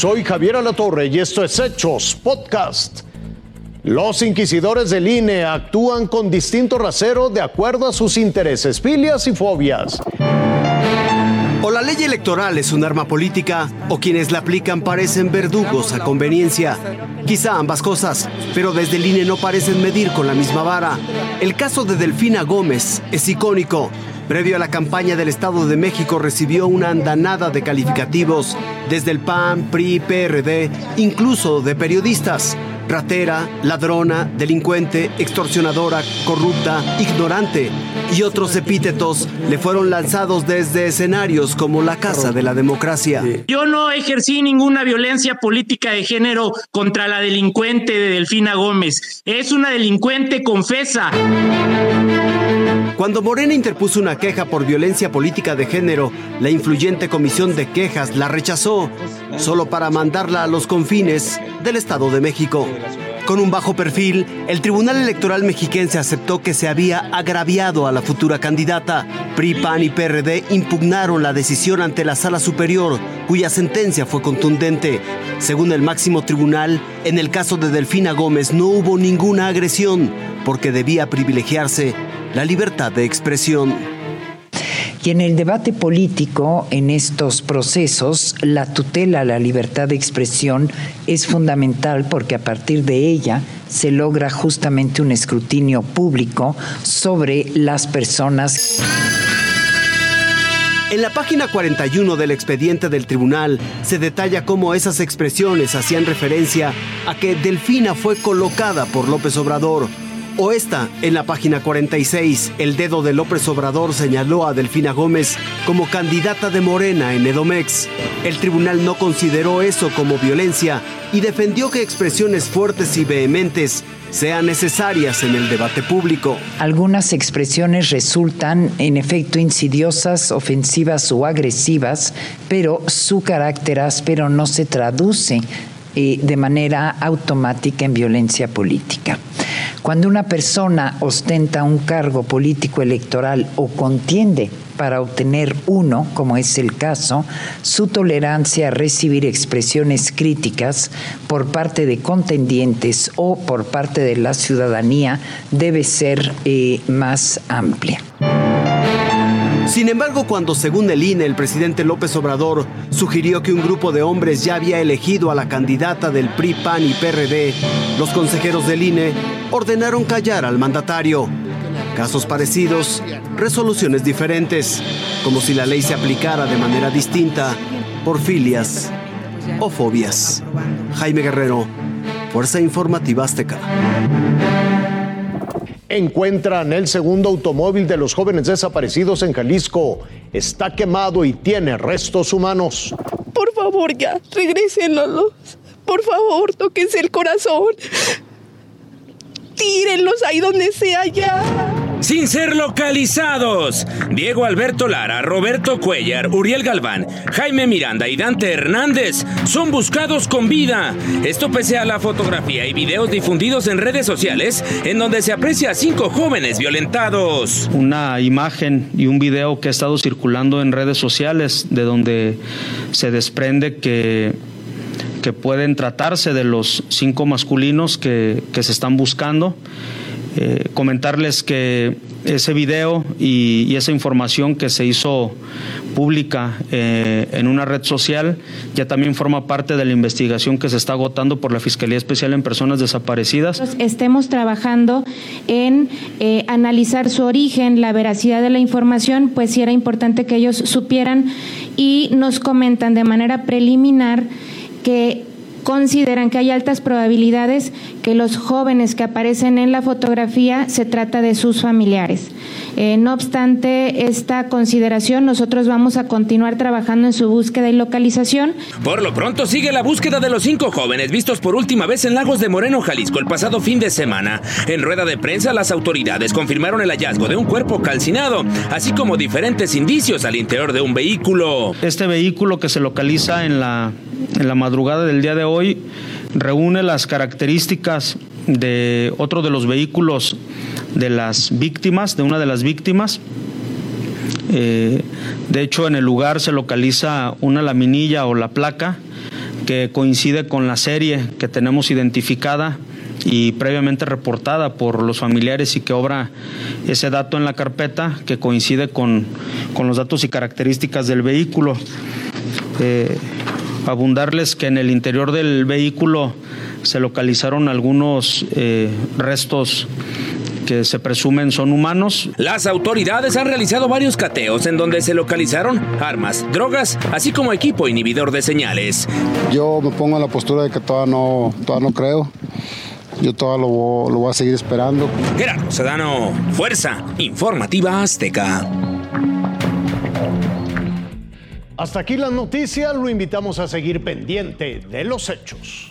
Soy Javier Alatorre y esto es Hechos Podcast. Los inquisidores del INE actúan con distinto rasero de acuerdo a sus intereses, filias y fobias. O la ley electoral es un arma política, o quienes la aplican parecen verdugos a conveniencia. Quizá ambas cosas, pero desde el INE no parecen medir con la misma vara. El caso de Delfina Gómez es icónico. Previo a la campaña del Estado de México recibió una andanada de calificativos desde el PAN, PRI, PRD, incluso de periodistas. Ratera, ladrona, delincuente, extorsionadora, corrupta, ignorante y otros epítetos le fueron lanzados desde escenarios como la Casa de la Democracia. Yo no ejercí ninguna violencia política de género contra la delincuente de Delfina Gómez. Es una delincuente confesa. Cuando Morena interpuso una queja por violencia política de género, la influyente comisión de quejas la rechazó, solo para mandarla a los confines del Estado de México. Con un bajo perfil, el Tribunal Electoral mexiquense aceptó que se había agraviado a la futura candidata. PRI, PAN y PRD impugnaron la decisión ante la Sala Superior, cuya sentencia fue contundente. Según el máximo tribunal, en el caso de Delfina Gómez no hubo ninguna agresión, porque debía privilegiarse la libertad de expresión. Y en el debate político, en estos procesos, la tutela a la libertad de expresión es fundamental porque a partir de ella se logra justamente un escrutinio público sobre las personas. En la página 41 del expediente del tribunal se detalla cómo esas expresiones hacían referencia a que Delfina fue colocada por López Obrador o esta, en la página 46, el dedo de López Obrador señaló a Delfina Gómez como candidata de Morena en Edomex. El tribunal no consideró eso como violencia y defendió que expresiones fuertes y vehementes sean necesarias en el debate público. Algunas expresiones resultan en efecto insidiosas, ofensivas o agresivas, pero su carácter áspero no se traduce eh, de manera automática en violencia política. Cuando una persona ostenta un cargo político electoral o contiende para obtener uno, como es el caso, su tolerancia a recibir expresiones críticas por parte de contendientes o por parte de la ciudadanía debe ser eh, más amplia. Sin embargo, cuando según el INE el presidente López Obrador sugirió que un grupo de hombres ya había elegido a la candidata del PRI, PAN y PRD, los consejeros del INE ordenaron callar al mandatario. Casos parecidos, resoluciones diferentes, como si la ley se aplicara de manera distinta por filias o fobias. Jaime Guerrero, Fuerza Informativa Azteca. Encuentran el segundo automóvil de los jóvenes desaparecidos en Jalisco. Está quemado y tiene restos humanos. Por favor, ya, regrésenlos. Por favor, tóquense el corazón. Tírenlos ahí donde sea ya sin ser localizados. Diego Alberto Lara, Roberto Cuellar, Uriel Galván, Jaime Miranda y Dante Hernández son buscados con vida. Esto pese a la fotografía y videos difundidos en redes sociales en donde se aprecia a cinco jóvenes violentados. Una imagen y un video que ha estado circulando en redes sociales de donde se desprende que que pueden tratarse de los cinco masculinos que, que se están buscando eh, comentarles que ese video y, esa información que se hizo pública eh, en una red social ya también forma parte de la investigación que se está agotando por la Fiscalía Especial en Personas Desaparecidas. Estemos trabajando en eh, analizar su origen, la veracidad de la información, pues sí era importante que ellos supieran y nos comentan de manera preliminar que consideran que hay altas probabilidades que los jóvenes que aparecen en la fotografía se trata de sus familiares. Eh, no obstante esta consideración, nosotros vamos a continuar trabajando en su búsqueda y localización. Por lo pronto sigue la búsqueda de los cinco jóvenes vistos por última vez en Lagos de Moreno, Jalisco, el pasado fin de semana. En rueda de prensa, las autoridades confirmaron el hallazgo de un cuerpo calcinado, así como diferentes indicios al interior de un vehículo. Este vehículo que se localiza en la, en la madrugada del día de hoy reúne las características de otro de los vehículos de las víctimas, de una de las víctimas. Eh, de hecho, en el lugar se localiza una laminilla o la placa que coincide con la serie que tenemos identificada y previamente reportada por los familiares y que obra ese dato en la carpeta que coincide con, los datos y características del vehículo. Eh, abundarles que en el interior del vehículo se localizaron algunos eh, restos que se presumen son humanos. Las autoridades han realizado varios cateos en donde se localizaron armas, drogas, así como equipo inhibidor de señales. Yo me pongo en la postura de que todavía no, todavía no creo. Yo todavía lo, lo voy a seguir esperando. Gerardo Sedano, Fuerza Informativa Azteca. Hasta aquí la noticia, lo invitamos a seguir pendiente de los hechos.